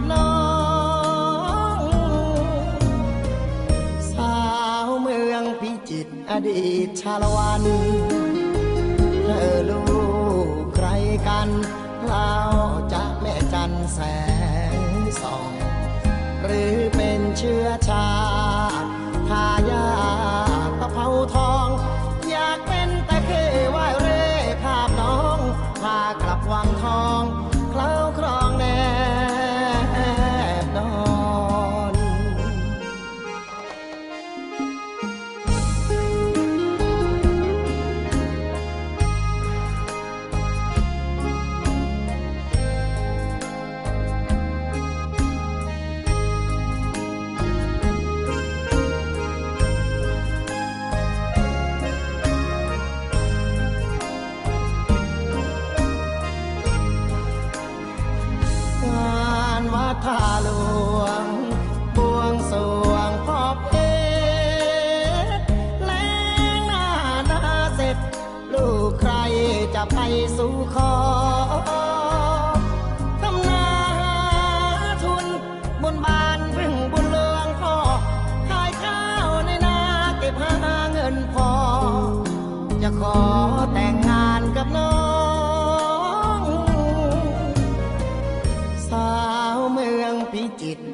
นกับน้อง สาวเมืองพิจิตรอดีตชาละวันเธอลูกใครกันเราจะแม่จันแสงส่อง หรือเป็นเชื้อชาติทาย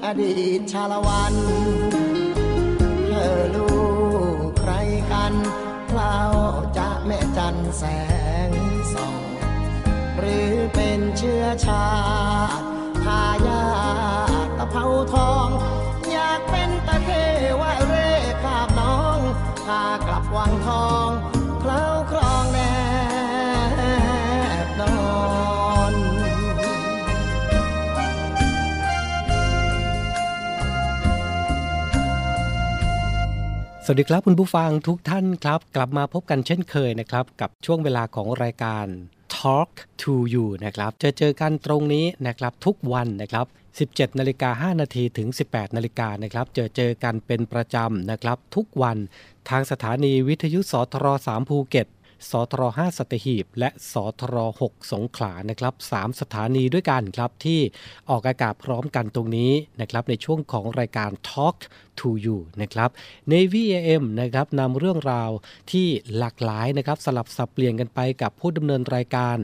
อดีตชาละวันเธอลูกใครกันเราจะแม่จันแสงส่องหรือเป็นเชื้อชาติทายาตะเภาทอง อยากเป็นตะเคว่าเร่คาบน้องพากลับวังทอง สวัสดีครับคุณผู้ฟังทุกท่านครับ กลับมาพบกันเช่นเคยนะครับ กับช่วงเวลาของรายการ Talk to You นะครับจะเจอกันตรงนี้นะครับทุกวันนะครับ 17 นาฬิกา 5 นาทีถึง 18 นาฬิกานะครับเจอเจอกันเป็นประจำนะครับ ทุกวันทางสถานีวิทยุสทร3ภูเก็ตสทร5สัตหีบ และสทร6สงขลานะครับ3สถานีด้วยกันครับที่ออกอากาศพร้อมกันตรงนี้นะครับในช่วงของรายการ Talk to You นะครับ Navy AM นะครับนำเรื่องราวที่หลากหลายนะครับสลับสับเปลี่ยนกันไปกับผู้ดำเนินรายการ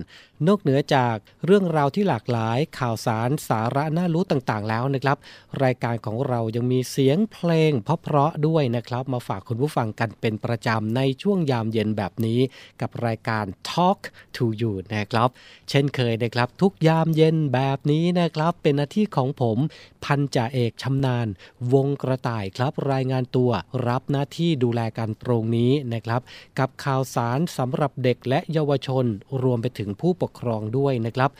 นอกเหนือจากเรื่องราวที่หลากหลายข่าวสารสาระน่ารู้ต่างๆ แล้วนะครับ รายการของเรายังมีเสียงเพลงเพราะๆด้วยนะครับ มาฝากคุณผู้ฟังกันเป็นประจำในช่วงยามเย็นแบบนี้ กับรายการ Talk to You นะครับ เช่นเคยนะครับทุกยามเย็นแบบนี้นะครับ เป็นหน้าที่ของผมพันจ่าเอกชำนาญ วงกระต่ายครับ รายงานตัวรับหน้าที่ดูแลกันตรงนี้นะครับ กับข่าวสารสำหรับเด็กและเยาวชน รวมไปถึงผู้ปกครองด้วยนะครับ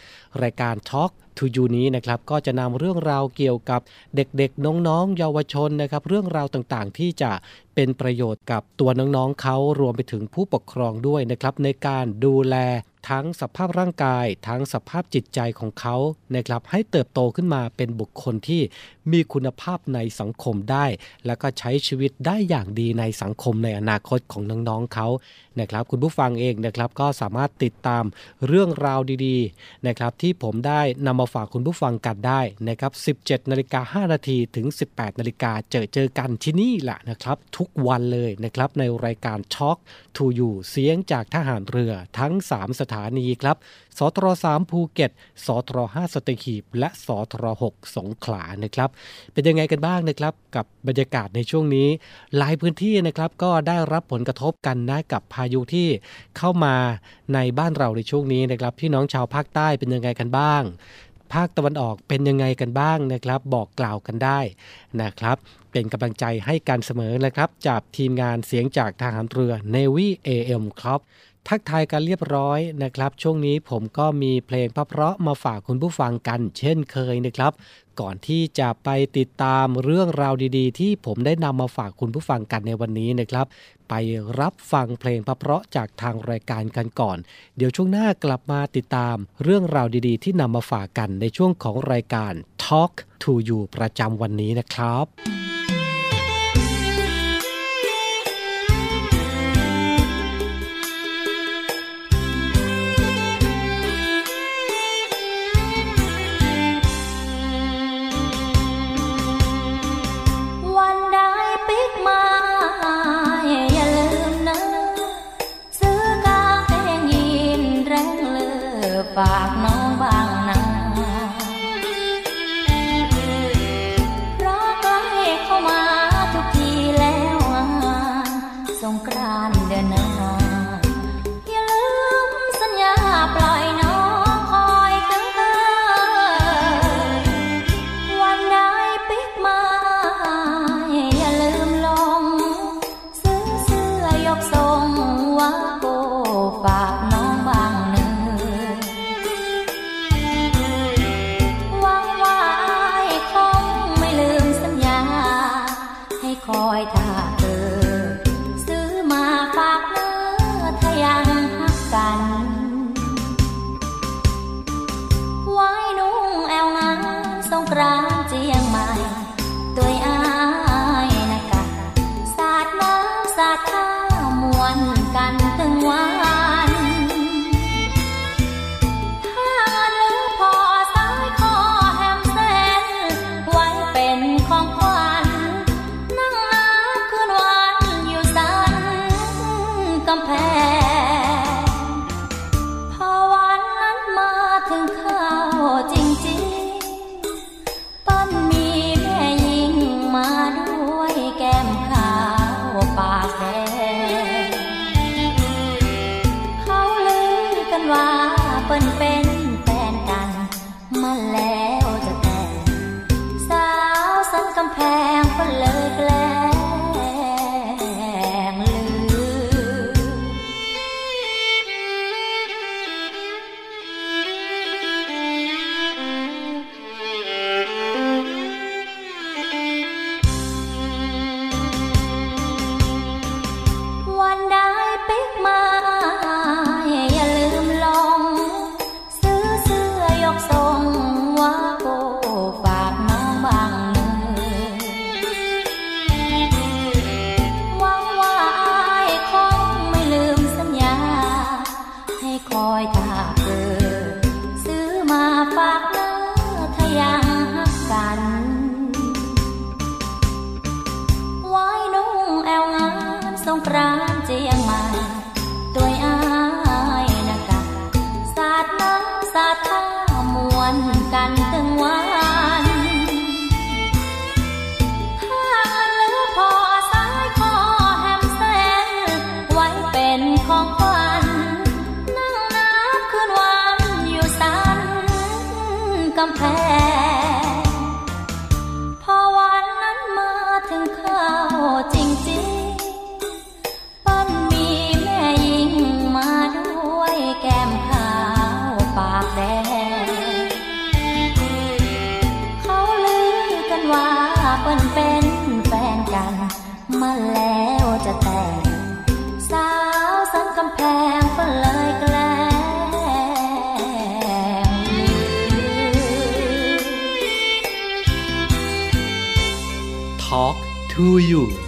รายการ Talk to You นี้นะครับก็จะนำเรื่องราวเกี่ยวกับเด็กๆ น้องๆ เยาวชนนะครับ เรื่องราวต่างๆ ที่จะเป็นประโยชน์กับตัวน้องๆเขารวมไปถึงผู้ปกครองด้วยนะครับ ในการดูแลทั้งสภาพร่างกาย ทั้งสภาพจิตใจของเขานะครับให้เติบโตขึ้นมาเป็นบุคคลที่มีคุณภาพในสังคมได้ แล้วก็ใช้ชีวิตได้อย่างดีในสังคมในอนาคตของน้องๆเขานะครับคุณผู้ฟังเองนะครับก็สามารถติดตามเรื่องราวดีๆนะครับที่ผมได้นำมาฝากคุณผู้ฟังกันได้นะครับ 17นาฬิกา5นาทีถึง 18นาฬิกาเจอเจอกันที่นี่แหละนะครับ ทุกวันเลยนะครับในรายการ Talk to You เสียงจากทหารเรือทั้ง 3 สถานีครับสทร3ภูเก็ต สทร5สตีหีบ และสทร6สงขลานะครับ เป็นยังไงกันบ้างนะครับกับบรรยากาศในช่วงนี้ หลายพื้นที่นะครับก็ได้รับผลกระทบกันนะกับพายุที่เข้ามาในบ้านเราในช่วงนี้นะครับพี่น้องชาวภาคใต้เป็นยังไงกันบ้างภาคตะวันออกเป็นยังไงกันบ้างนะครับ บอกกล่าวกันได้นะครับ เป็นกำลังใจให้กันเสมอนะครับ จากทีมงานเสียงจากทหารเรือ Navy AM ครับ ทักทายกันเรียบร้อยนะครับ ช่วงนี้ผมก็มีเพลงเพราะมาฝากคุณผู้ฟังกันเช่นเคยนะครับ ก่อนที่จะไปติดตามเรื่องราวดีๆ ที่ผมได้นำมาฝากคุณผู้ฟังกันในวันนี้นะครับ ไปรับฟังเพลงเพราะจากทางรายการกันก่อน เดี๋ยวช่วงหน้ากลับมาติดตามเรื่องราวดีๆ ที่นำมาฝากกันในช่วงของรายการ Talk to You ประจำวันนี้นะครับ ฝาก สงก Yuyu.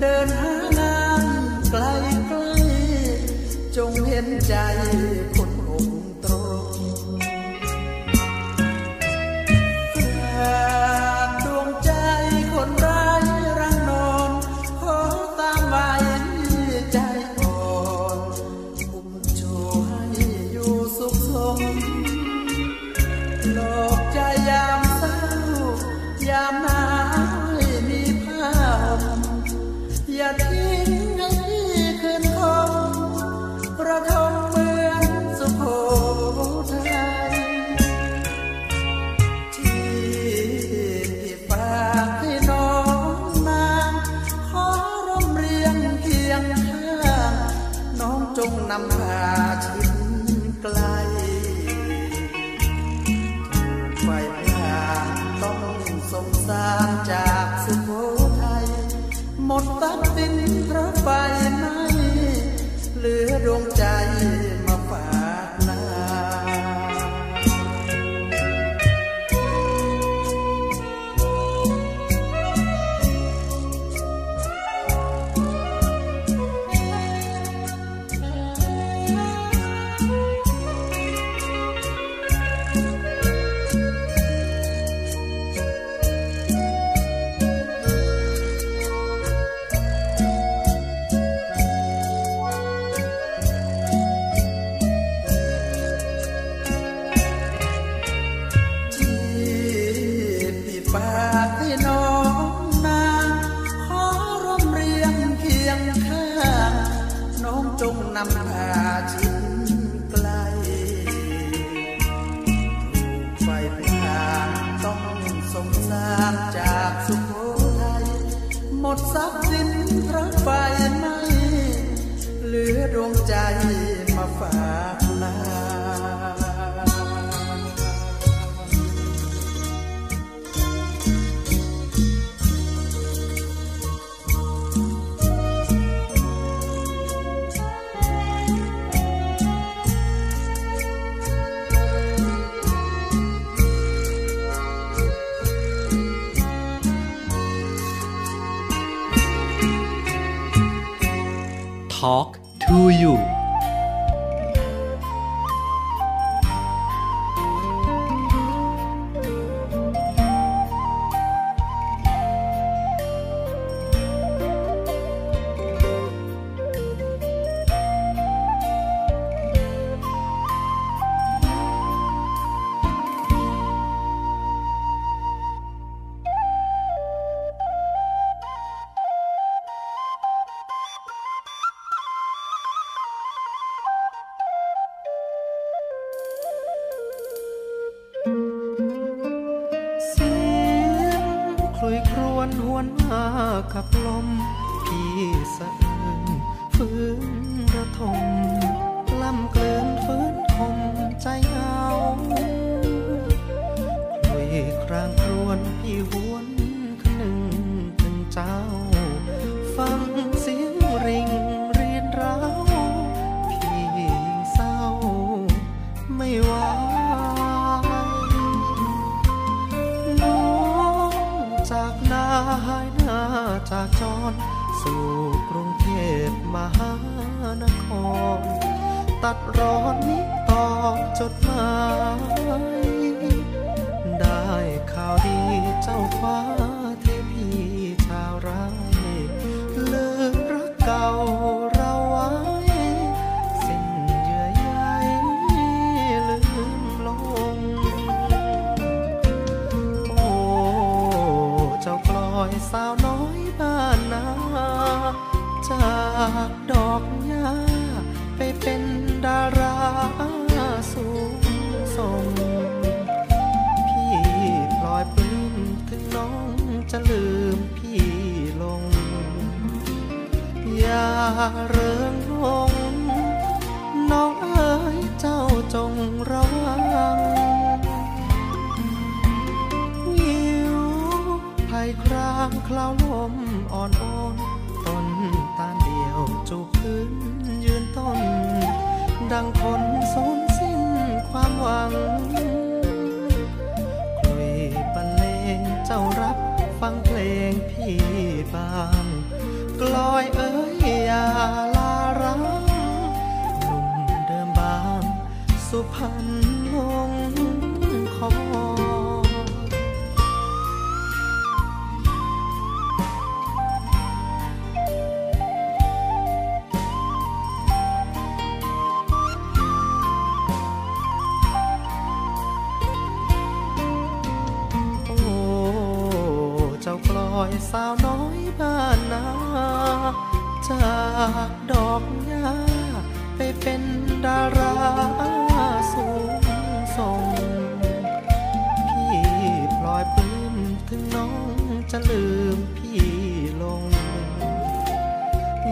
เดินหางานไกลไกลจงเห็นใจ ตัดร้อนนิต่อจดหมาย ได้ข่าวดีเจ้าฟ้าเทพีชาวไร่ลืมรักเก่าเราไว้สิ้นเยื่อใยลืมลง โอ้เจ้ากลอยสาวน้อยบ้านนาจากดอกหญ้าไปเป็น จะลืมพี่ลง อย่าเริงลงน้องเอ๋ยเจ้าจงระวังวิวภัยครางคลาวลมอ่อนโอนต้นตาเดียวจูบพื้นยืนต้น ดังคนสูญสิ้นความหวังคลุยบรรเลงเจ้ารับ บางกลอยเอ้ยอย่าลารังหนุ่มเดิมบางสุพรรณ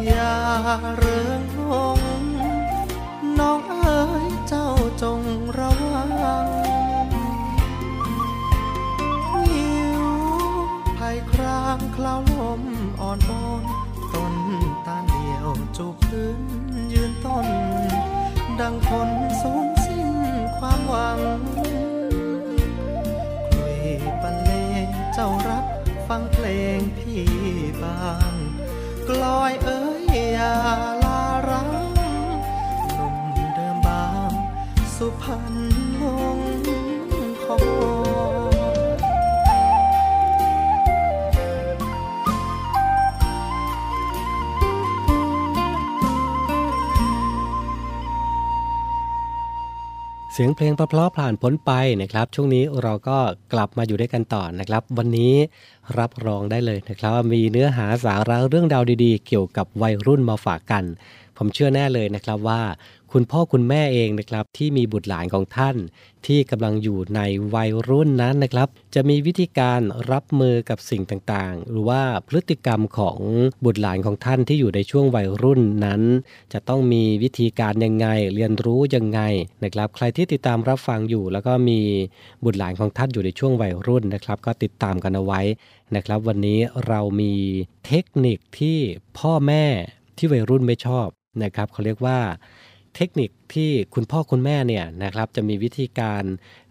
อย่าเริงลงน้องเอ๋ยเจ้าจงระวังวิวภัยครางคลาวลมอ่อนโอนต้นตาเดียวจูบพื้นยืนต้น ดังคนสูญสิ้นความหวังคลุยบรรเลงเจ้ารับฟังเพลงพี่บางกลอยเอ้ย อ สียงเพลงเพลาะผ่านพ้นไปนะครับ ช่วงนี้เราก็กลับมาอยู่ด้วยกันต่อนะครับ วันนี้รับรองได้เลยนะครับว่ามีเนื้อหาสาระเรื่องราวดีๆ เกี่ยวกับวัยรุ่นมาฝากกัน ผมเชื่อแน่เลยนะครับว่า คุณพ่อคุณแม่เองนะครับที่มีบุตรหลานของท่าน ที่กำลังอยู่ในวัยรุ่นนั้นนะครับ จะมีวิธีการรับมือกับสิ่งต่างๆ หรือว่าพฤติกรรมของบุตรหลานของท่านที่อยู่ในช่วงวัยรุ่นนั้น จะต้องมีวิธีการยังไง เรียนรู้ยังไงนะครับ ใครที่ติดตามรับฟังอยู่ แล้วก็มีบุตรหลานของท่านอยู่ในช่วงวัยรุ่นนะครับ ก็ติดตามกันเอาไว้นะครับ วันนี้เรามีเทคนิคที่พ่อแม่ที่วัยรุ่นไม่ชอบนะครับเขาเรียกว่า เทคนิคที่คุณพ่อคุณแม่เนี่ยนะครับจะมีวิธีการ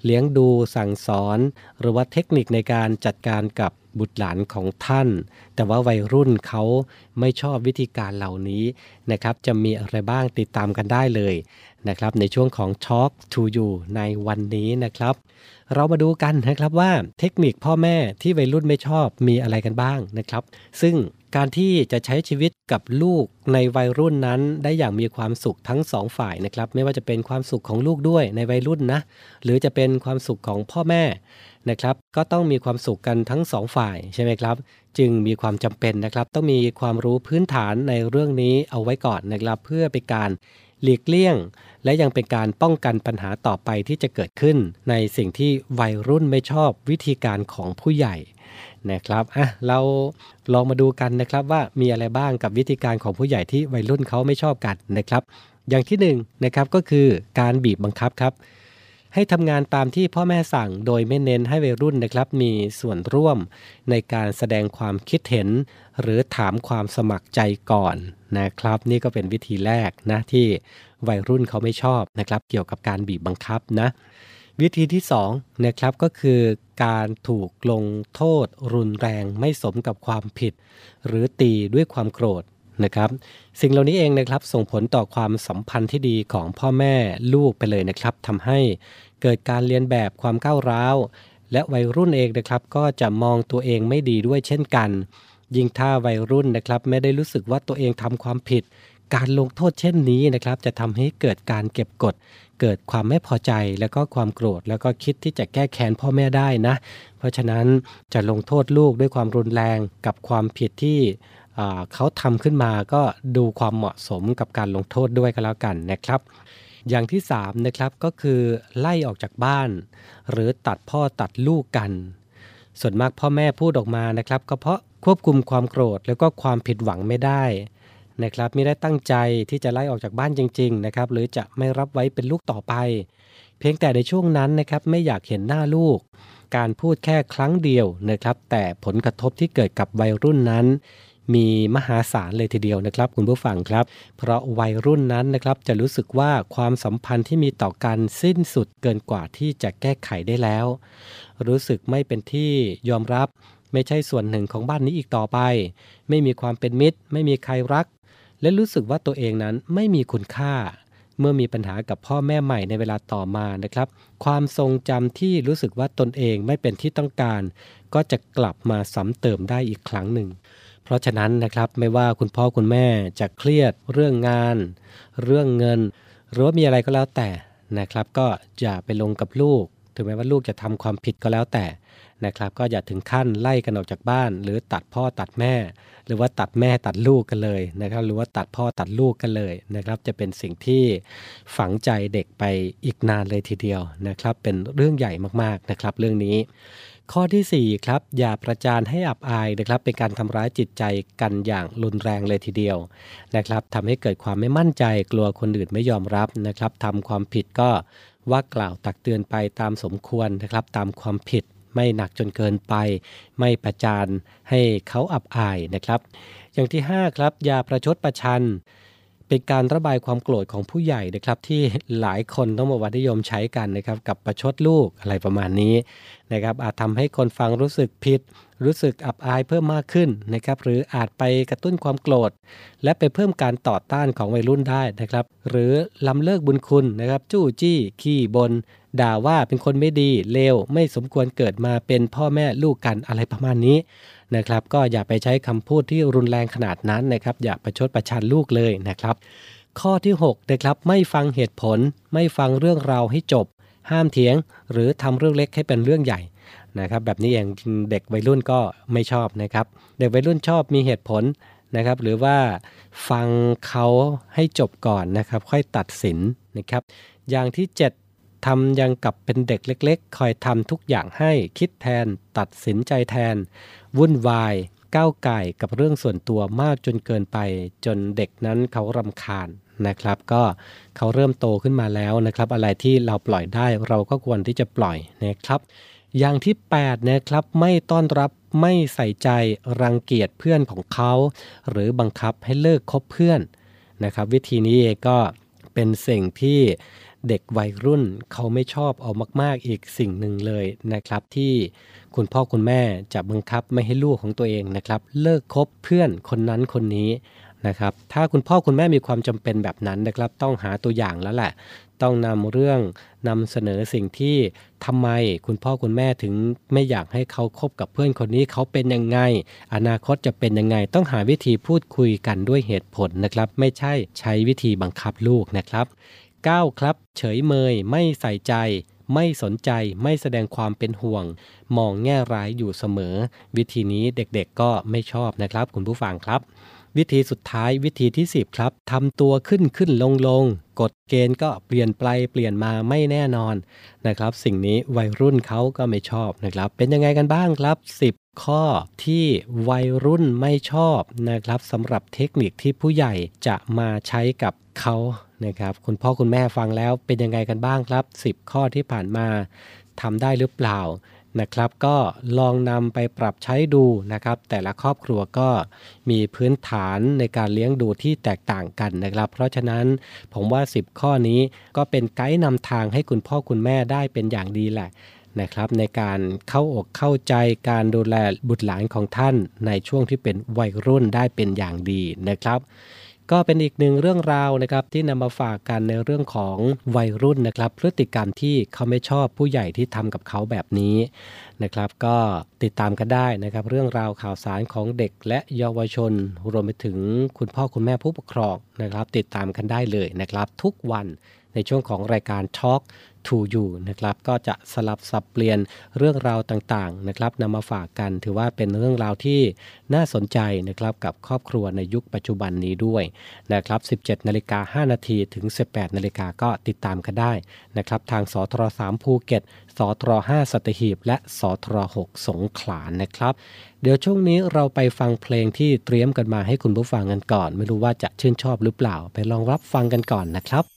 เลี้ยงดูสั่งสอน หรือว่าเทคนิคในการจัดการกับบุตรหลานของท่าน แต่ว่าวัยรุ่นเขาไม่ชอบวิธีการเหล่านี้นะครับ จะมีอะไรบ้างติดตามกันได้เลยนะครับ ในช่วงของ Talk to You ในวันนี้นะครับ เรามาดูกันนะครับว่าเทคนิคพ่อแม่ที่วัยรุ่นไม่ชอบมีอะไรกันบ้างนะครับ ซึ่งการที่จะใช้ชีวิตกับลูกในวัยรุ่นนั้น ได้อย่างมีความสุขทั้งสองฝ่ายนะครับ ไม่ว่าจะเป็นความสุขของลูกด้วยในวัยรุ่นนะ หรือจะเป็นความสุขของพ่อแม่นะครับ ก็ต้องมีความสุขกันทั้งสองฝ่ายใช่ไหมครับ จึงมีความจำเป็นนะครับ ต้องมีความรู้พื้นฐานในเรื่องนี้เอาไว้ก่อนนะครับ เพื่อเป็นการหลีกเลี่ยง และยังเป็นการป้องกันปัญหาต่อไปที่จะเกิดขึ้น ในสิ่งที่วัยรุ่นไม่ชอบวิธีการของผู้ใหญ่นะครับอะเราลองมาดูกันนะครับว่ามีอะไรบ้างกับวิธีการของผู้ใหญ่ที่วัยรุ่นเขาไม่ชอบกันนะครับ อย่างที่หนึ่งนะครับก็คือการบีบบังคับครับ ให้ทำงานตามที่พ่อแม่สั่งโดยไม่เน้นให้วัยรุ่นนะครับมีส่วนร่วมในการแสดงความคิดเห็น หรือถามความสมัครใจก่อนนะครับ นี่ก็เป็นวิธีแรกนะที่วัยรุ่นเขาไม่ชอบนะครับ เกี่ยวกับการบีบบังคับนะ วิธีที่2นะครับก็คือการถูกลงโทษรุนแรงไม่สมกับความผิด หรือตีด้วยความโกรธ นะครับ สิ่งเหล่านี้เองนะครับส่งผลต่อความสัมพันธ์ที่ดีของพ่อแม่ลูกไปเลยนะครับทำให้เกิดการเรียนแบบความก้าวร้าว และวัยรุ่นเองนะครับ ก็จะมองตัวเองไม่ดีด้วยเช่นกัน ยิ่งถ้าวัยรุ่นนะครับ ไม่ได้รู้สึกว่าตัวเองทำความผิด การลงโทษเช่นนี้นะครับ จะทำให้เกิดการเก็บกด เกิดความไม่พอใจแล้วก็ความโกรธ แล้วก็คิดที่จะแก้แค้นพ่อแม่ได้นะ เพราะฉะนั้นจะลงโทษลูกด้วยความรุนแรงกับความผิดที่ เขาทำขึ้นมาก็ดูความเหมาะสมกับการลงโทษด้วยก็แล้วกันนะครับ อย่างที่3นะครับก็คือไล่ออกจากบ้าน หรือตัดพ่อตัดลูกกัน ส่วนมากพ่อแม่พูดออกมานะครับ ก็เพราะควบคุมความโกรธแล้วก็ความผิดหวังไม่ได้นะครับไม่ได้ตั้งใจที่จะไล่ออกจากบ้านจริง ๆ นะครับ หรือจะไม่รับไว้เป็นลูกต่อไป เพียงแต่ในช่วงนั้นนะครับไม่อยากเห็นหน้าลูก การพูดแค่ครั้งเดียวนะครับ แต่ผลกระทบที่เกิดกับวัยรุ่นนั้น มีมหาศาลเลยทีเดียวนะครับคุณผู้ฟังครับ เพราะวัยรุ่นนั้นนะครับจะรู้สึกว่าความสัมพันธ์ที่มีต่อกันสิ้นสุดเกินกว่าที่จะแก้ไขได้แล้ว รู้สึกไม่เป็นที่ยอมรับ ไม่ใช่ส่วนหนึ่งของบ้านนี้อีกต่อไป ไม่มีความเป็นมิตร ไม่มีใครรัก และรู้สึกว่าตัวเองนั้นไม่มีคุณค่าเมื่อมีปัญหากับพ่อแม่ใหม่ในเวลาต่อมานะครับ ความทรงจำที่รู้สึกว่าตนเองไม่เป็นที่ต้องการ ก็จะกลับมาซ้ำเติมได้อีกครั้งหนึ่ง เพราะฉะนั้นนะครับไม่ว่าคุณพ่อคุณแม่จะเครียดเรื่องงาน เรื่องเงิน หรือว่ามีอะไรก็แล้วแต่นะครับ ก็อย่าไปลงกับลูก ถึงแม้ว่าลูกจะทำความผิดก็แล้วแต่นะครับ ก็อย่าถึงขั้นไล่กันออกจากบ้าน หรือตัดพ่อตัดแม่ หรือว่าตัดแม่ตัดลูกกันเลยนะครับ หรือว่าตัดพ่อตัดลูกกันเลยนะครับ จะเป็นสิ่งที่ฝังใจเด็กไปอีกนานเลยทีเดียวนะครับ เป็นเรื่องใหญ่มากๆนะครับ เรื่องนี้ ข้อทีสี่ 4 ครับ อย่าประจานให้อับอายนะครับ เป็นการทำร้ายจิตใจกันอย่างรุนแรงเลยทีเดียวนะครับทำให้เกิดความไม่มั่นใจกลัวคนอื่นไม่ยอมรับนะครับทำความผิดก็ว่ากล่าวตักเตือนไปตามสมควรนะครับ ตามความผิดไม่หนักจนเกินไป ไม่ประจานให้เขาอับอายนะครับ อย่างที่ 5 ครับ อย่าประชดประชัน เป็นการระบายความโกรธของผู้ใหญ่นะครับที่หลายคนต้องบอกว่านิยมใช้กันนะครับกับประชดลูกอะไรประมาณนี้นะครับอาจทำให้คนฟังรู้สึกผิด รู้สึกอับอายเพิ่มมากขึ้นนะครับหรืออาจไปกระตุ้นความโกรธ และไปเพิ่มการต่อต้านของวัยรุ่นได้นะครับ หรือล้ำเลิกบุญคุณนะครับจู้จี้ขี้บน ด่าว่าเป็นคนไม่ดีเลวไม่สมควรเกิดมาเป็นพ่อแม่ลูกกันอะไรประมาณนี้ นะครับ ก็อย่าไปใช้คำพูดที่รุนแรงขนาดนั้นนะครับ อย่าประชดประชันลูกเลยนะครับ ข้อที่6นะครับไม่ฟังเหตุผล ไม่ฟังเรื่องราวให้จบ ห้ามเถียง หรือทำเรื่องเล็กให้เป็นเรื่องใหญ่นะครับ แบบนี้เองเด็กวัยรุ่นก็ไม่ชอบนะครับ เด็กวัยรุ่นชอบมีเหตุผลนะครับหรือว่าฟังเขาให้จบก่อนนะครับ ค่อยตัดสินนะครับ อย่างที่ 7ทำยังกับเป็นเด็กเล็ก ๆ คอยทำทุกอย่างให้คิดแทน ตัดสินใจแทน วุ่นวาย ก้าวไก่กับเรื่องส่วนตัวมากจนเกินไป จนเด็กนั้นเขารำคาญนะครับ ก็เขาเริ่มโตขึ้นมาแล้วนะครับ อะไรที่เราปล่อยได้เราก็ควรที่จะปล่อยนะครับ อย่างที่8นะครับไม่ต้อนรับไม่ใส่ใจรังเกียจเพื่อนของเขา หรือบังคับให้เลิกคบเพื่อนนะครับ วิธีนี้ก็เป็นสิ่งที่เด็กวัยรุ่นเขาไม่ชอบเอามาก ๆ อีกสิ่งหนึ่งเลยนะครับที่ คุณพ่อคุณแม่จะบังคับไม่ให้ลูกของตัวเองนะครับ เลิกคบเพื่อนคนนั้นคนนี้นะครับ ถ้าคุณพ่อคุณแม่มีความจำเป็นแบบนั้นนะครับ ต้องหาตัวอย่างแล้วแหละ ต้องนำเรื่องนำเสนอสิ่งที่ทำไมคุณพ่อคุณแม่ถึงไม่อยากให้เขาคบกับเพื่อนคนนี้เขาเป็นยังไง อนาคตจะเป็นยังไง ต้องหาวิธีพูดคุยกันด้วยเหตุผลนะครับ ไม่ใช่ใช้วิธีบังคับลูกนะครับ 9 ครับ เฉยเมยไม่ใส่ใจ ไม่สนใจไม่แสดงความเป็นห่วง มองแง่ร้ายอยู่เสมอ วิธีนี้เด็กๆก็ไม่ชอบนะครับ คุณผู้ฟังครับ วิธีสุดท้ายวิธีที่ 10 ครับทำตัวขึ้นขึ้นลงลงกฎเกณฑ์ก็เปลี่ยนไปเปลี่ยนมาไม่แน่นอนนะครับ สิ่งนี้วัยรุ่นเขาก็ไม่ชอบนะครับ เป็นยังไงกันบ้างครับ 10ข้อที่วัยรุ่นไม่ชอบนะครับสำหรับเทคนิคที่ผู้ใหญ่จะมาใช้กับเขา นะครับ คุณพ่อคุณแม่ฟังแล้วเป็นยังไงกันบ้างครับ 10 ข้อที่ผ่านมาทำได้หรือเปล่านะครับ ก็ลองนำไปปรับใช้ดูนะครับ แต่ละครอบครัวก็มีพื้นฐานในการเลี้ยงดูที่แตกต่างกันนะครับ เพราะฉะนั้นผมว่า 10 ข้อนี้ก็เป็นไกด์นำทางให้คุณพ่อคุณแม่ได้เป็นอย่างดีแหละนะครับในการเข้าอกเข้าใจการดูแลบุตรหลานของท่านในช่วงที่เป็นวัยรุ่นได้เป็นอย่างดีนะครับ ก็เป็นอีกหนึ่งเรื่องราวนะครับที่นำมาฝากกันในเรื่องของวัยรุ่นนะครับ พฤติกรรมที่เขาไม่ชอบผู้ใหญ่ที่ทำกับเขาแบบนี้นะครับ ก็ติดตามกันได้นะครับ เรื่องราวข่าวสารของเด็กและเยาวชน รวมไปถึงคุณพ่อคุณแม่ผู้ปกครองนะครับ ติดตามกันได้เลยนะครับ ทุกวันในช่วงของรายการ Talk to You นะครับก็จะสลับสับเปลี่ยนเรื่องราวต่างๆนะครับนำมาฝากกันถือว่าเป็นเรื่องราวที่น่าสนใจนะครับกับครอบครัวในยุคปัจจุบันนี้ด้วยนะครับ 17 นาฬิกา 5 นาทีถึง 18 นาฬิกาก็ติดตามกันได้นะครับทางสทร3ภูเก็ตสทร5สัตหีบ และสทร6สงขลานะครับ เดี๋ยวช่วงนี้เราไปฟังเพลงที่เตรียมกันมาให้คุณผู้ฟังกันก่อน ไม่รู้ว่าจะชื่นชอบหรือเปล่า ไปลองรับฟังกันก่อนนะครับ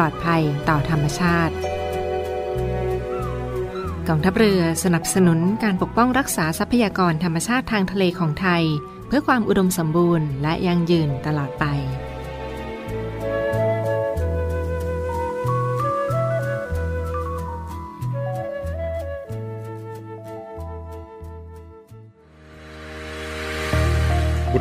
ลอดภัยต่อธรรมชาติกองทัพเรือสนับสนุนการปกป้องรักษาทรัพยากรธรรมชาติทางทะเลของไทย เพื่อความอุดมสมบูรณ์และยั่งยืนตลอดไป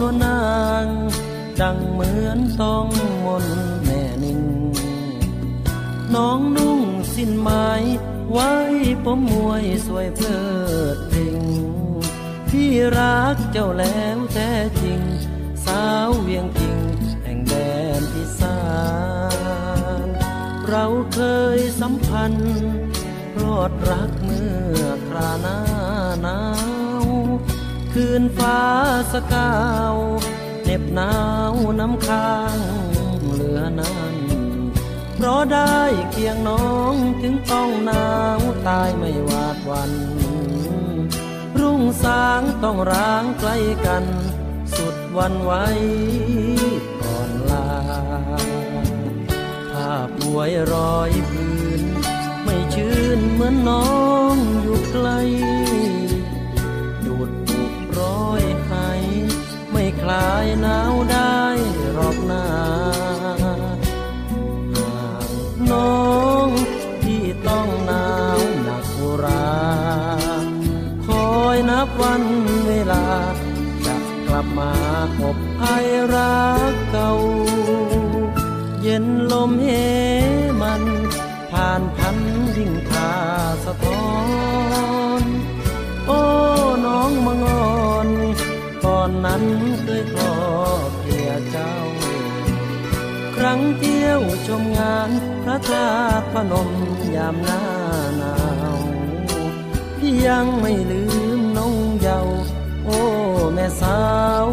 นวลนาง ดังเหมือนต้องมนแม่นิ่ง น้องนุ่งสิ้นไม้ไว้ผมมวยสวยเพลิดเพลงพี่รักเจ้าแล้วแท้จริง สาวเวียงจริงแห่งแดนอีสานเราเคยสัมพันธ์รอดรักเมื่อคราน้าหน คืนฟ้าสกาวเหน็บหนาวน้ำค้างเหลือนั้นเพราะได้เคียงน้องถึงต้องหนาวตายไม่หวาดวัน รุ่งสางต้องร้างใกล้กัน สุดวันไว้ก่อนลาภาพหวยรอยพื้น ไม่ชื่นเหมือนน้องอยู่ไกล ลายหนาวได้หรอกนาหากน้องที่ต้องหนาวหนักอุรา คอยนับวันเวลา จะกลับมาอบไอรักเก่า เย็นลมเหมัน ผ่านพันดิ่งทาสะท้อน โอ้น้องมังอน อนนั้นเคยคลอเพียเจ้า ครั้งเที่ยวชมงานพระธาตุพนมยามหน้าหนาวพี่ยังไม่ลืมน้องเยาว์โอ้ แม่สาว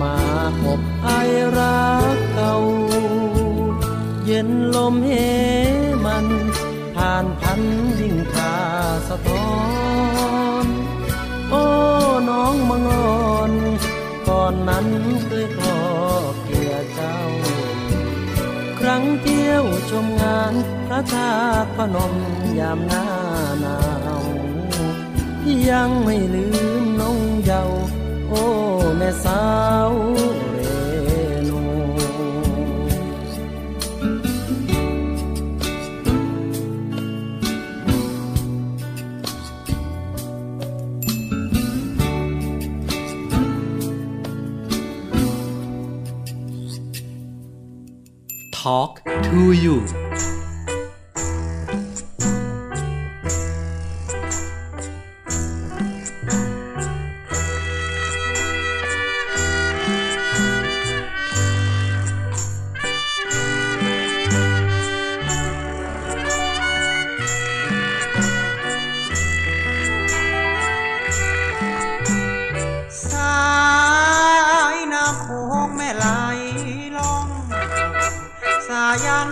มาอบไอรักเก่าเย็นลมเหมัน ผ่านพันดิ่งทาสะท้อน โอ้น้องมังอ่อนก่อนนั้นเคยคลอเกลียเจ้า ครั้งเที่ยวชมงานพระธาตุพนมยามหน้าหนาวยังไม่ลืม แม่สาวเรนู Talk to you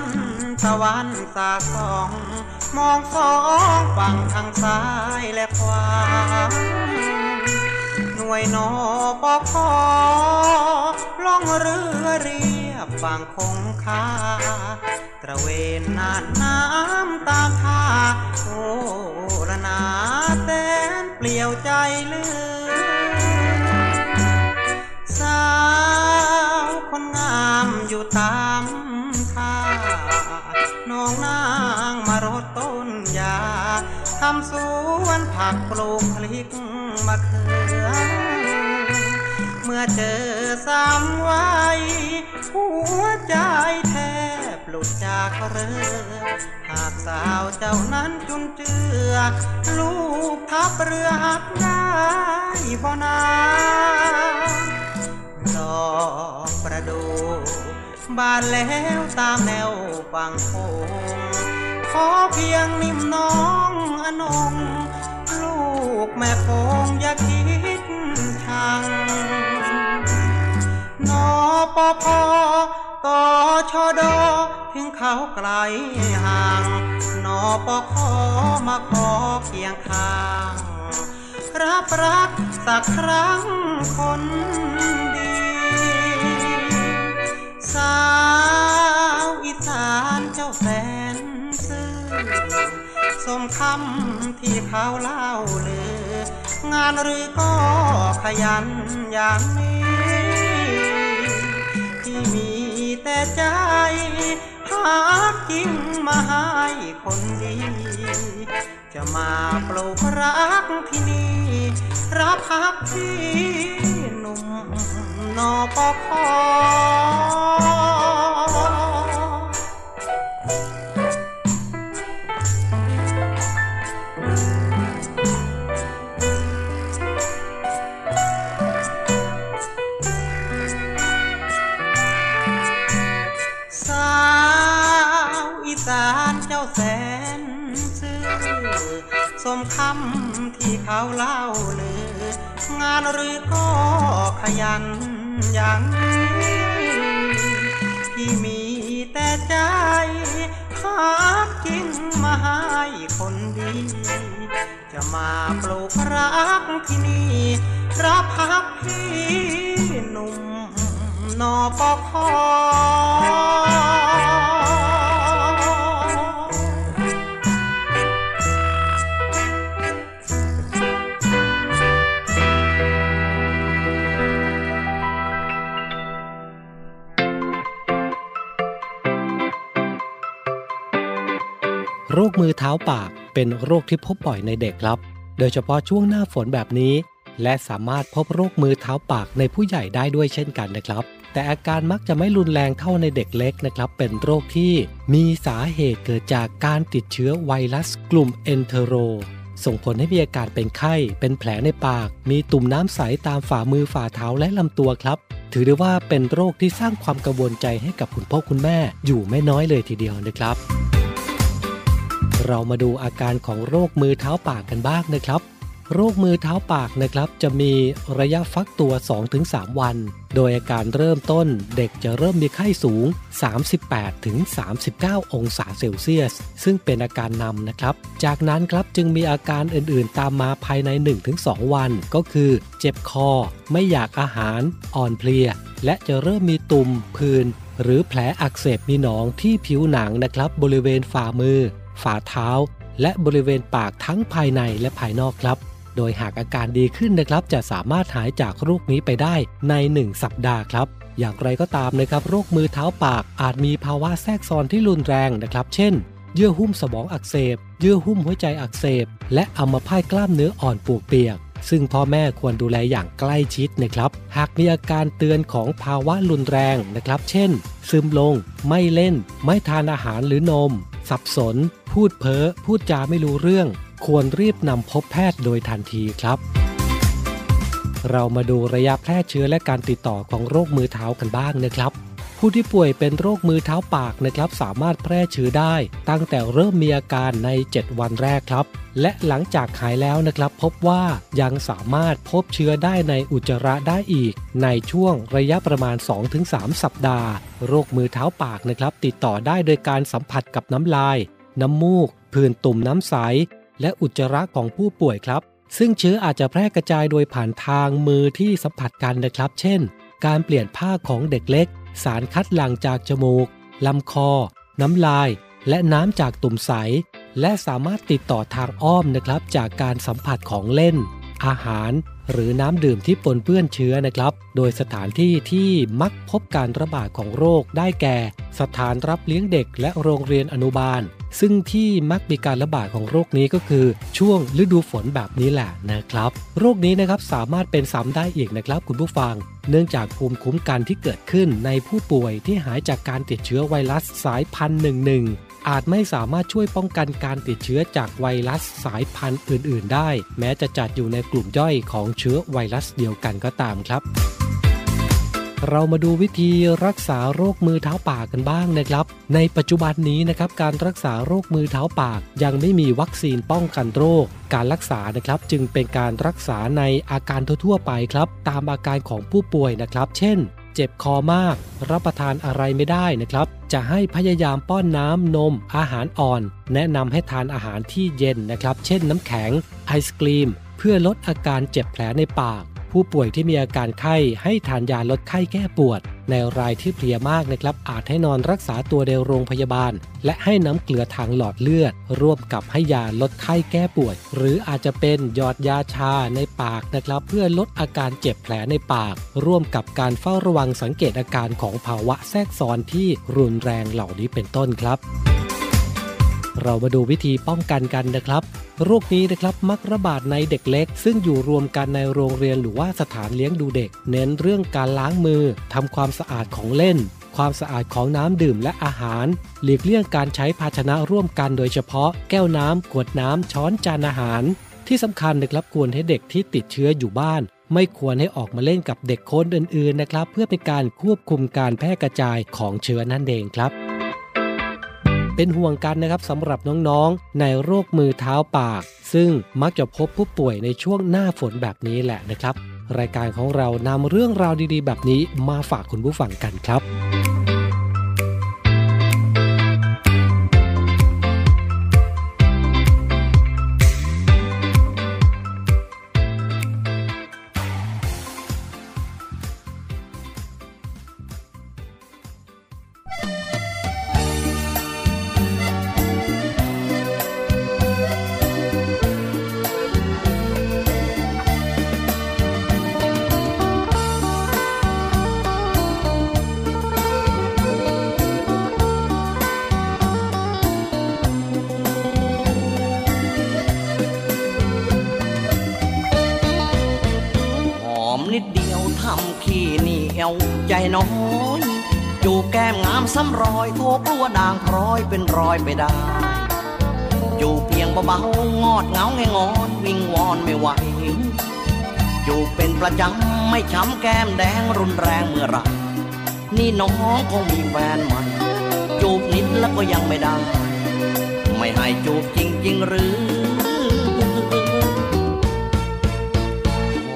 ายันตะวันสาสอง มองสองฝั่งทางซ้ายและขวา หน่วยนอปอคอล่องเรือเรียบฝั่งคงคา ตระเวนน่านน้ำตามท่าโอ้ระนาแสนเปลี่ยวใจเลือสาวคนงามอยู่ตาม น้องนางมารดต้นยาทำสวนผักปลูกพลิกมะเขือ เมื่อเจอสามวัยหัวใจแทบหลุดจากเรือหากสาวเจ้านั้นจุนเจือ ลูกทับเรือหักได้บ่นาดอกประดู บานแล้วตามแนวฝั่งโขงขอเพียงนิ่มน้องอนง ลูกแม่คงอย่าคิดทางนอปอพอต่อชอดถึงเขาไกลห่าง นอปคมาขอเคียงข้าง รับรักสักครั้งคนดี สาวอีสานเจ้าแสนซื่อสมคำที่เขาเล่าลืองานหรือก็ขยันอย่างนี้ ที่มีแต่ใจหากินมาให้คนดี จะมาปลูกรักที่นี่ รับพักที่หนุ่ม นอปคสาวอีสานเจ้าแสนซื่อสมคำที่เขาเล่าลืองานหรือก็ขยัน อย่างนี้ที่มีแต่ใจหากินมาให้คนดี จะมาปลูกรักที่นี่รับพักพี่หนุ่มนอปคอ ปากเป็นโรคที่พบบ่อยในเด็กครับ โดยเฉพาะช่วงหน้าฝนแบบนี้ และสามารถพบโรคมือเท้าปากในผู้ใหญ่ได้ด้วยเช่นกันนะครับ แต่อาการมักจะไม่รุนแรงเท่าในเด็กเล็กนะครับ เป็นโรคที่มีสาเหตุเกิดจากการติดเชื้อไวรัสกลุ่มเอนเทโร ส่งผลให้มีอาการเป็นไข้ เป็นแผลในปาก มีตุ่มน้ำใสตามฝ่ามือฝ่าเท้าและลำตัวครับ ถือได้ว่าเป็นโรคที่สร้างความกังวลใจให้กับคุณพ่อคุณแม่อยู่ไม่น้อยเลยทีเดียวนะครับ เรามาดูอาการของโรคมือเท้าปากกันบ้างนะครับ โรคมือเท้าปากนะครับ จะมีระยะฟักตัว 2-3 วัน โดยอาการเริ่มต้นเด็กจะเริ่มมีไข้สูง 38-39 องศาเซลเซียส ซึ่งเป็นอาการนำนะครับ จากนั้นครับจึงมีอาการอื่นๆ ตามมาภายใน 1-2 วัน ก็คือ เจ็บคอ ไม่อยากอาหาร อ่อนเพลีย และจะเริ่มมีตุ่ม ผื่นหรือแผลอักเสบมีหนองที่ผิวหนังนะครับบริเวณฝ่ามือ ฝ่าเท้า และบริเวณปากทั้งภายในและภายนอกครับ โดยหากอาการดีขึ้นนะครับ จะสามารถหายจากโรคนี้ไปได้ใน 1 สัปดาห์ครับ อย่างไรก็ตามนะครับโรคมือเท้าปากอาจมีภาวะแทรกซ้อนที่รุนแรงนะครับ เช่น เยื่อหุ้มสมองอักเสบ เยื่อหุ้มหัวใจอักเสบ และอัมพาตกล้ามเนื้ออ่อนปวกเปียกซึ่งพ่อแม่ควรดูแลอย่างใกล้ชิดนะครับ หากมีอาการเตือนของภาวะรุนแรงนะครับ เช่น ซึมลง ไม่เล่น ไม่ทานอาหารหรือนม สับสน พูดเพ้อ พูดจาไม่รู้เรื่อง ควรรีบนำพบแพทย์โดยทันทีครับ เรามาดูระยะแพร่เชื้อและการติดต่อของโรคมือเท้ากันบ้างนะครับ ผู้ที่ป่วยเป็นโรคมือเท้าปากนะครับสามารถแพร่เชื้อได้ ตั้งแต่เริ่มมีอาการใน 7 วันแรกครับ และหลังจากหายแล้วนะครับ พบว่ายังสามารถพบเชื้อได้ในอุจจาระได้อีก ในช่วงระยะประมาณ 2-3 สัปดาห์ โรคมือเท้าปากนะครับ ติดต่อได้โดยการสัมผัสกับน้ำลาย น้ำมูกผื่นตุ่มน้ำใส และอุจจาระของผู้ป่วยครับ ซึ่งเชื้ออาจจะแพร่กระจายโดยผ่านทางมือที่สัมผัสกันนะครับ เช่น การเปลี่ยนผ้าของเด็กเล็ก สารคัดหลั่งจากจมูกลำคอ น้ำลาย และน้ำจากตุ่มใส และสามารถติดต่อทางอ้อมนะครับ จากการสัมผัสของเล่น อาหาร หรือน้ำดื่มที่ปนเปื้อนเชื้อนะครับ โดยสถานที่ที่มักพบการระบาดของโรคได้แก่ สถานรับเลี้ยงเด็กและโรงเรียนอนุบาล ซึ่งที่มักมีการระบาดของโรคนี้ก็คือ ช่วงฤดูฝนแบบนี้แหละนะครับ โรคนี้นะครับสามารถเป็นซ้ำได้อีกนะครับ คุณผู้ฟัง เนื่องจากภูมิคุ้มกันที่เกิดขึ้นในผู้ป่วยที่หายจากการติดเชื้อไวรัสสายพันธุ์หนึ่งหนึ่งอาจไม่สามารถช่วยป้องกันการติดเชื้อจากไวรัสสายพันธุ์อื่น ๆ ได้ แม้จะจัดอยู่ในกลุ่มย่อยของเชื้อไวรัสเดียวกันก็ตามครับ เรามาดูวิธีรักษาโรคมือเท้าปากกันบ้างนะครับ ในปัจจุบันนี้นะครับการรักษาโรคมือเท้าปาก ยังไม่มีวัคซีนป้องกันโรค การรักษานะครับจึงเป็นการรักษาในอาการทั่วๆไปครับ ตามอาการของผู้ป่วยนะครับ เช่น เจ็บคอมาก รับประทานอะไรไม่ได้นะครับ จะให้พยายามป้อนน้ำนม อาหารอ่อน แนะนำให้ทานอาหารที่เย็นนะครับ เช่นน้ำแข็ง ไอศกรีม เพื่อลดอาการเจ็บแผลในปาก ผู้ป่วยที่มีอาการไข้ให้ทานยาลดไข้แก้ปวด ในรายที่เพลียมากนะครับอาจให้นอนรักษาตัวในโรงพยาบาล และให้น้ำเกลือทางหลอดเลือด ร่วมกับให้ยาลดไข้แก้ปวด หรืออาจจะเป็นหยอดยาชาในปากนะครับ เพื่อลดอาการเจ็บแผลในปาก ร่วมกับการเฝ้าระวังสังเกตอาการของภาวะแทรกซ้อนที่รุนแรงเหล่านี้เป็นต้นครับ เรามาดูวิธีป้องกันกันนะครับ โรคนี้นะครับมักระบาดในเด็กเล็ก ซึ่งอยู่รวมกันในโรงเรียนหรือว่าสถานเลี้ยงดูเด็ก เน้นเรื่องการล้างมือทำความสะอาดของเล่น ความสะอาดของน้ำดื่มและอาหาร หลีกเลี่ยงการใช้ภาชนะร่วมกันโดยเฉพาะ แก้วน้ำขวดน้ำช้อนจานอาหาร ที่สำคัญนะครับควรให้เด็กที่ติดเชื้ออยู่บ้านไม่ควรให้ออกมาเล่นกับเด็กคนอื่นๆนะครับ เพื่อเป็นการควบคุมการแพร่กระจายของเชื้อนั่นเองครับ เป็นห่วงกันนะครับสำหรับน้องๆ ในโรคมือเท้าปาก ซึ่งมักจะพบผู้ป่วยในช่วงหน้าฝนแบบนี้แหละนะครับ รายการของเรานำเรื่องราวดีๆ แบบนี้มาฝากคุณผู้ฟังกันครับ แก้มงามซ้ำรอยโทกลัวด่างพร้อยเป็นรอยไปได้จูบเพียงเบาๆงอดเงาไงงอนวิงวอนไม่ไหวจูบเป็นประจำไม่ช้ำแก้มแดงรุนแรงเมื่อไรนี่น้องคงมีแฟนใหม่จูบนิดแล้วก็ยังไม่ได้ ไม่ให้จูบจริงๆหรือ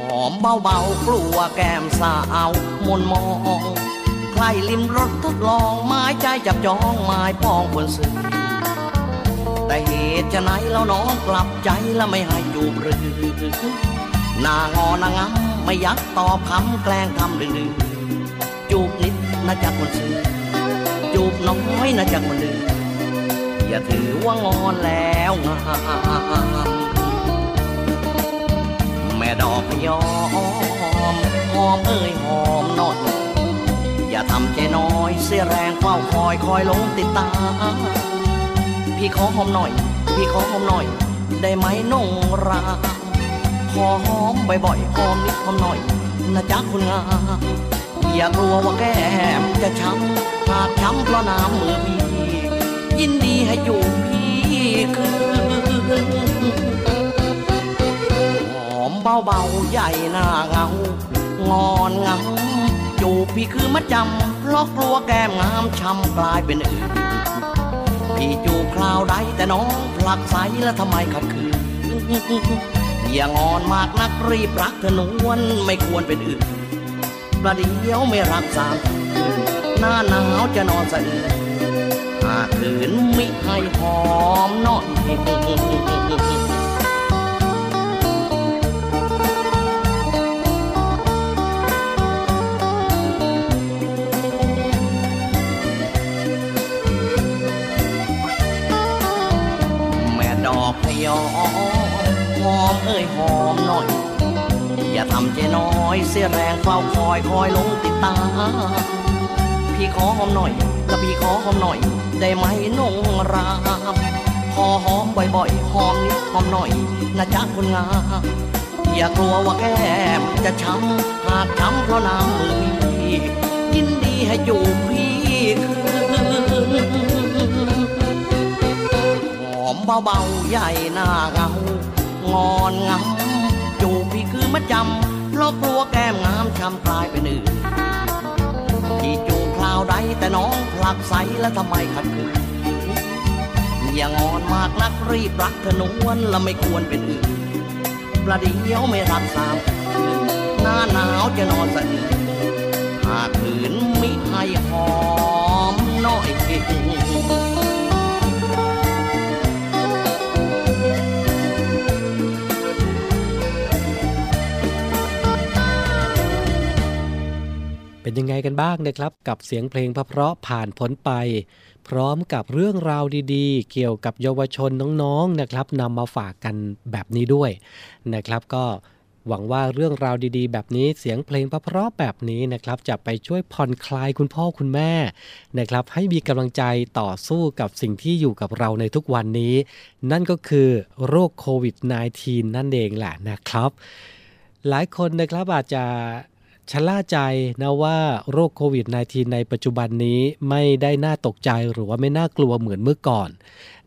หอมเบาๆกลัวแก้มสาวมนมอง ใครลิมรถทดลองไม้ใจจับจองไม้ปองบนสื่อแต่เหตุจะไหนแล้วน้องกลับใจแล้วไม่ให้จูบหรือหนางอนางงำไม่ยักตอบคำแกล้งคำดื้อจูบนิดนะจากคนซื้อจูบน้อยนะจากคนดื้ออย่าถือว่างอนแล้วงามแม่ดอกยอมหอมเอ้ยหอมนอย อย่าทำใจน้อย เสียแรงเฝ้าคอยคอยหลงติดตาม พี่ขอหอมหน่อย พี่ขอหอมหน่อย ได้ไหมนงรามขอหอมบ่อยๆหอมนิดหอมหน่อยนะจ๊ะคุณงามอย่ากลัวว่าแก้มจะช้ำหากช้ำเพราะน้ำมือพี่ยินดีให้อยู่พี่คืนหอมเบาๆใหญ่หน้าเงางอนงา จูบพี่คือมัดจำเพราะกลัวแก้มงามช้ำกลายเป็นอื่นพี่จูบคราวใดแต่น้องผลักใสแล้วทำไมขัดขืนอย่างอนมากนักรีบรักเธอนวลไม่ควรเป็นอื่นประเดี๋ยวไม่รักสามหน้าหนาวจะนอนสะอื้นหากคืนมิให้หอมน่อย ยหอมหน่อย อย่าทำใจน้อยเสียแรงเฝ้าคอยคอยหลงติดตา พี่ขอหอมหน่อยกับพี่ขอหอมหน่อย ได้ไหมนงรามขอหอมบ่อยๆหอมนิดหอมหน่อยนะจ๊ะคนงามอย่ากลัวว่าแก้มจะช้ำหากช้ำเพราะน้ำมือพี่ยินดีให้จูบพี่คืนหอมเบาๆใหญ่หน้าเงา งอนงำจูบพี่คือมัดจำเพราะกลัวแก้มงามช้ำกลายเป็นอื่นพี่จูบคราวใดแต่น้องผลักใสแล้วทำไมขัดขืนอย่างอนมากนักรีบรักเธอนวลและไม่ควรเป็นอื่น ประเดี๋ยวไม่รักสามคืนหน้าหนาวจะนอนสะอื้นหากขืนมิให้หอมน้อยเป็น ยังไงกันบ้างนะครับ กับเสียงเพลงเพราะๆผ่านพ้นไป พร้อมกับเรื่องราวดีๆ เกี่ยวกับเยาวชนน้องๆนะครับนำมาฝากกันแบบนี้ด้วยนะครับก็หวังว่าเรื่องราวดีๆ แบบนี้เสียงเพลงเพราะๆแบบนี้นะครับ จะไปช่วยผ่อนคลายคุณพ่อคุณแม่นะครับ ให้มีกำลังใจต่อสู้กับสิ่งที่อยู่กับเราในทุกวันนี้ นั่นก็คือโรคโควิด -19 นั่นเองแหละนะครับ หลายคนนะครับอาจจะ ชะล่าใจนะว่าโรคโควิด -19 ในปัจจุบันนี้ไม่ได้น่าตกใจหรือว่าไม่น่ากลัวเหมือนเมื่อก่อน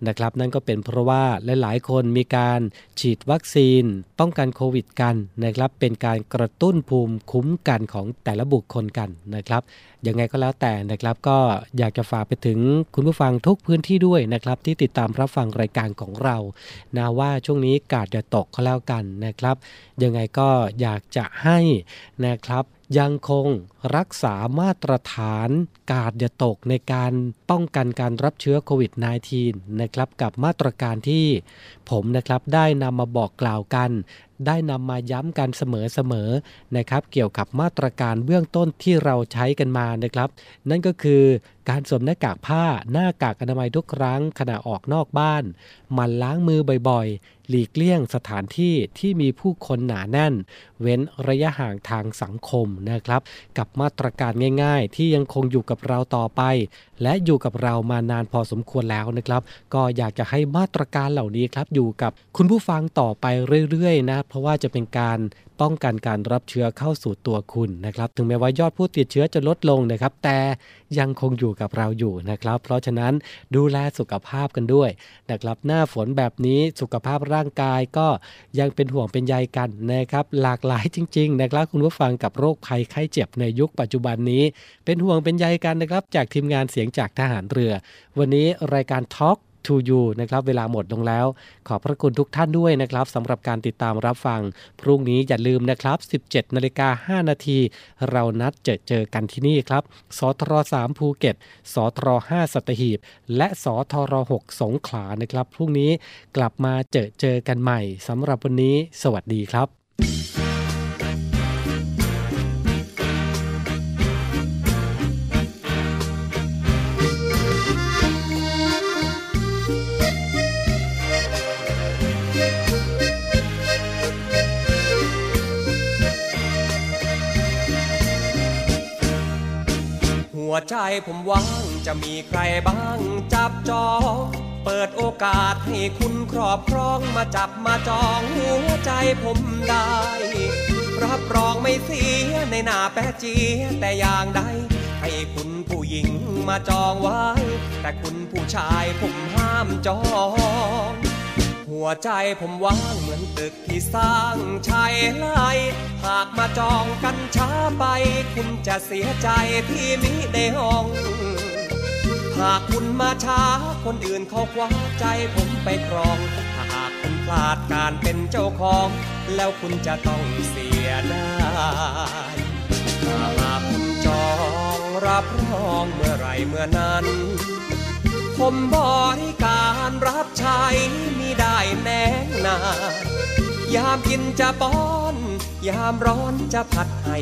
นะครับ นั่นก็เป็นเพราะว่าหลายๆ คนมีการฉีดวัคซีน ป้องกันโควิดกันนะครับ เป็นการกระตุ้นภูมิคุ้มกันของแต่ละบุคคลกันนะครับยังไงก็แล้วแต่นะครับ ก็อยากจะฝากไปถึงคุณผู้ฟังทุกพื้นที่ด้วยนะครับ ที่ติดตามรับฟังรายการของเรานะว่าช่วงนี้กาดจะตกก็แล้วกันนะครับ ยังไงก็อยากจะให้นะครับ ยังคงรักษามาตรฐานกาดอย่าตกในการป้องกันการรับเชื้อโควิด -19 นะครับกับมาตรการที่ผมนะครับได้นำมาบอกกล่าวกัน ได้นำมาย้ำกันเสมอๆนะครับ เกี่ยวกับมาตรการเบื้องต้นที่เราใช้กันมานะครับ นั่นก็คือการสวมหน้ากากผ้าหน้ากากอนามัยทุกครั้งขณะออกนอกบ้านมันล้างมือบ่อยๆ หลีกเลี่ยงสถานที่ที่มีผู้คนหนาแน่น เว้นระยะห่างทางสังคมนะครับ กับมาตรการง่ายๆ ที่ยังคงอยู่กับเราต่อไป และอยู่กับเรามานานพอสมควรแล้วนะครับ ก็อยากจะให้มาตรการเหล่านี้ครับอยู่กับคุณผู้ฟังต่อไปเรื่อยๆนะเพราะว่าจะเป็นการป้องกันการรับเชื้อเข้าสู่ตัวคุณนะครับ ถึงแม้ว่ายอดผู้ติดเชื้อจะลดลงนะครับ แต่ยังคงอยู่กับเราอยู่นะครับ เพราะฉะนั้นดูแลสุขภาพกันด้วยนะครับ หน้าฝนแบบนี้สุขภาพร่างกายก็ยังเป็นห่วงเป็นใยกันนะครับ หลากหลายจริง ๆ นะครับ คุณผู้ฟังกับโรคภัยไข้เจ็บในยุคปัจจุบันนี้ เป็นห่วงเป็นใยกันนะครับ จากทีมงานเสียงจากทหารเรือ วันนี้รายการ Talk to you นะครับเวลาหมดลงแล้ว ขอบพระคุณทุกท่านด้วยนะครับสำหรับการติดตามรับฟัง พรุ่งนี้อย่าลืมนะครับ 17นาฬิกา5นาทีเรานัดเจอเจอกันที่นี่ครับสทร3ภูเก็ตสทร5สัตหีบ และสทร6สงขลานะครับ พรุ่งนี้กลับมาเจอเจอกันใหม่สำหรับวันนี้ สวัสดีครับ ใจผมว่างจะมีใครบ้างจับจองเปิดโอกาสให้คุณครอบครองมาจับมาจองหัวใจผมได้ รับรองไม่เสียในหน้าแปะจีแต่อย่างใดให้คุณผู้หญิงมาจองไว้ แต่คุณผู้ชายผมห้ามจอง หัวใจผมว่างเหมือนตึกที่สร้างชายไลหากมาจองกันช้าไป คุณจะเสียใจที่มิได้ห้อง หากคุณมาช้าคนอื่นเขาคว้าใจผมไปครองถ้าหากคุณพลาดการเป็นเจ้าของ แล้วคุณจะต้องเสียด้ถ้าหากคุณจองรับรองเมื่อไรเมื่อนั้น ผมบริการรับใช้มิได้แน่นานยามกินจะป้อน ยามร้อนจะพัดให้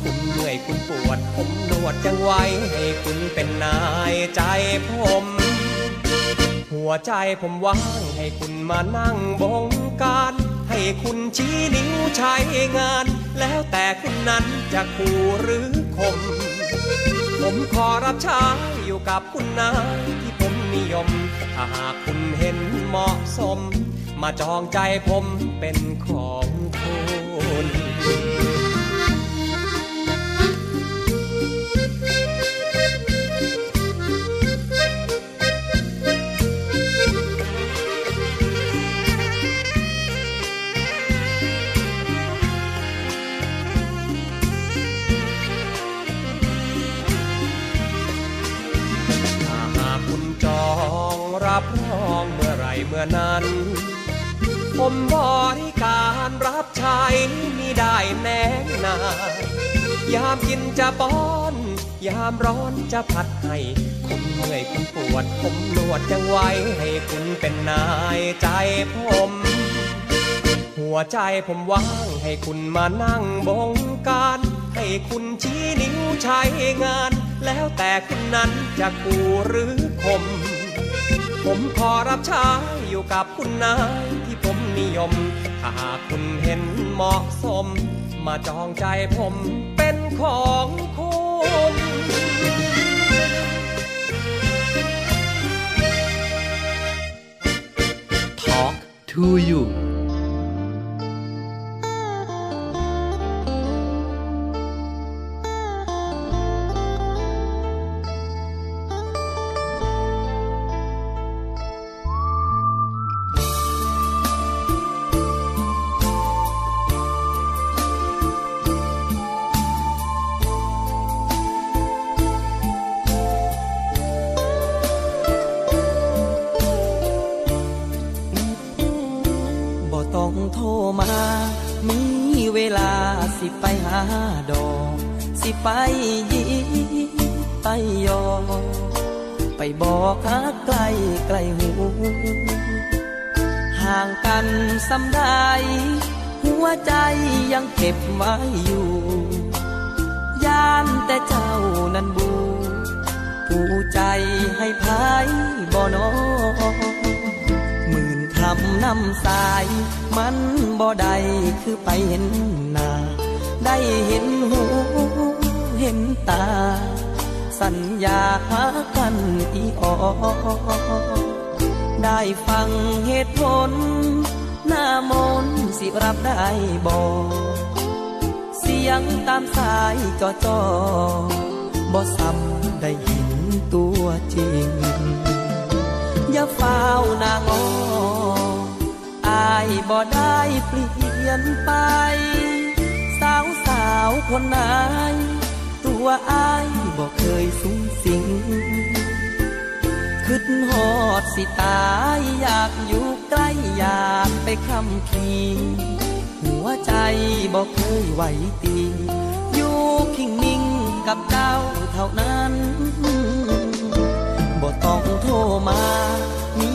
คุณเหนื่อยคุณปวด ผมนวดจังไว้ ให้คุณเป็นนายใจผม หัวใจผมว่างให้คุณมานั่งบงการ ให้คุณชี้นิ้วใช้งาน แล้วแต่คุณนั้นจะคู่หรือคมผมขอรับใช้อยู่กับคุณนายที่ผ นิยม ถ้าหากคุณเห็นเหมาะสม มาจองใจผมเป็นของ จะป้อน ยามร้อนจะพัดให้คนเมื่อยคนปวด ผมนวดยังไว้ ให้คุณเป็นนายใจผม หัวใจผมว่างให้คุณมานั่งบงการ ให้คุณชี้นิ้วใช้งาน แล้วแต่คุณนั้นจะกูหรือคมผมขอรับใช้อยู่กับคุณนายที่ผมนิยม ถ้าหากคุณเห็นเหมาะสม มาจองใจผม ของคุณ Talk to you ว้อยู่ยานแต่เจ้านั้นบูผู้ใจให้พายบ่นอหมื่นคำนำสาย มันบ่ได้คือไปเห็นหน้าได้เห็นหูเห็นตา สัญญาหากันอีออได้ฟังเหตุผลหน้ามนสิรับได้บ่เสี ยังตามสายจอจอบ่ซ้ำได้เห็นตัวจริง อย่าเฝ้านางออายบ่ได้เปลี่ยนไป สาวสาวคนไหนตัวอายบ่เคยสูงสิงคิดหอดสิตายอยากอยู่ใกล้อยากไปคำคี หัวใจบ่เคยไหวตีอยู่คิงนิ่งกับเจ้าเท่านั้นบ่ต้องโทรมา มี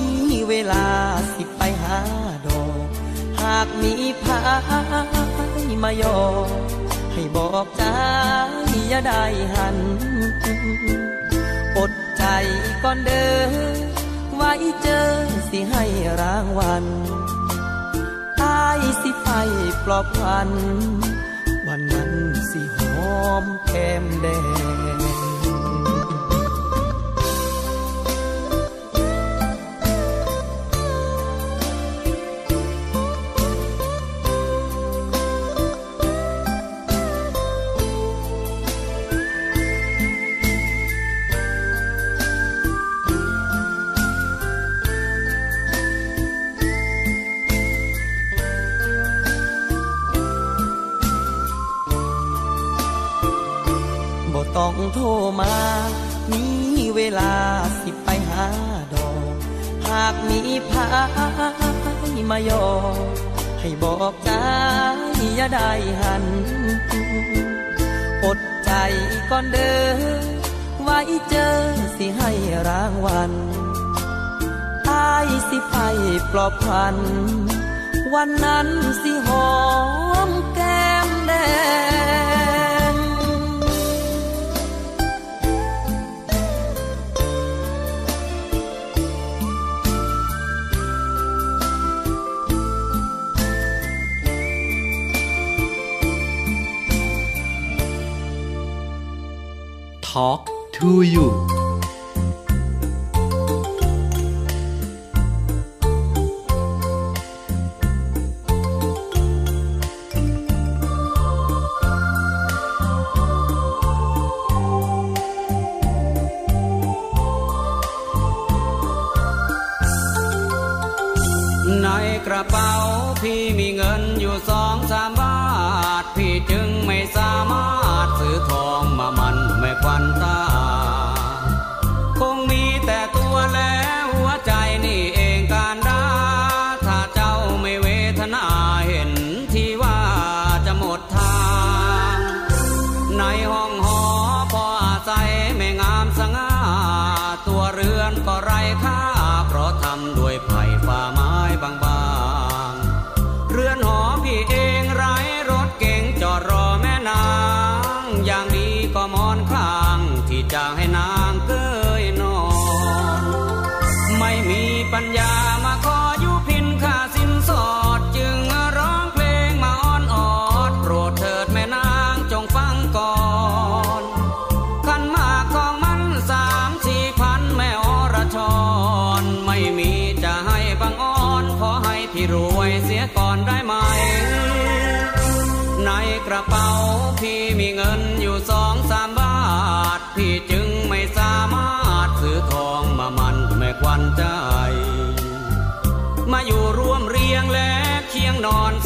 เวลาสิไปหาดอก หากมีพายมายอให้บอกใจอย่าได้หันอดใจก่อนเด้อไว้เจอสิให้รางวัลายสิไฟปลอบพัน วันนั้นสิหอมแก้มแดง โทรมา มีเวลาสิไปหาดอก หากมีพายมายอให้บอกใจอย่าได้หัน อดใจก่อนเด้อไว้เจอสิให้รางวัลตายสิไปปลอบพัน วันนั้นสิหอมแก้มแดง Talk to you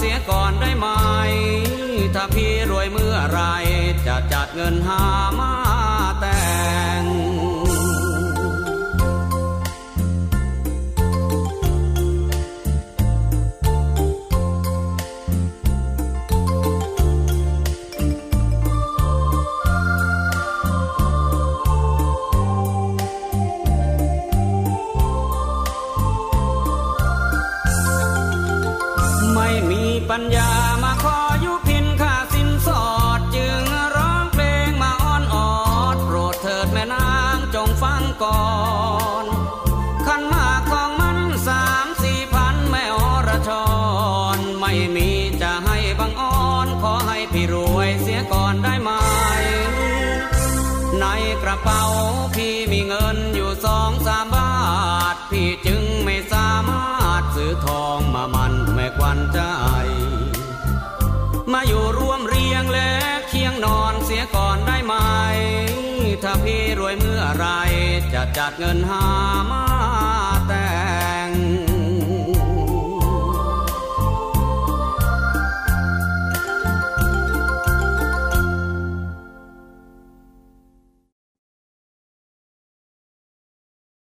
เสียก่อนได้ไหม ถ้าพี่รวยเมื่อไรจะจัดเงินหามา มาอยู่ร่วมเรียงและเคียงนอนเสียก่อนได้ไหม ถ้าพี่รวยเมื่อไรจะจัดเงินหามา